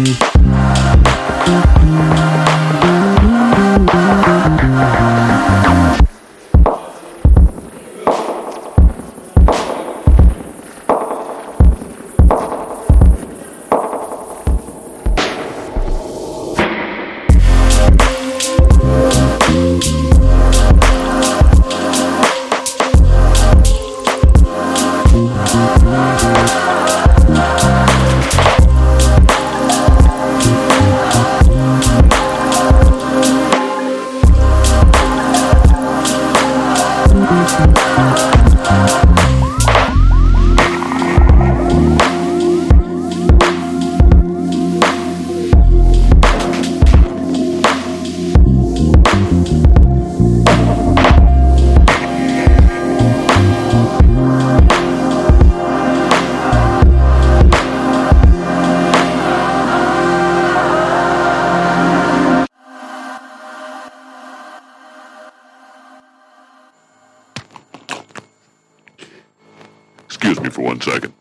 Um, Excuse me for one second.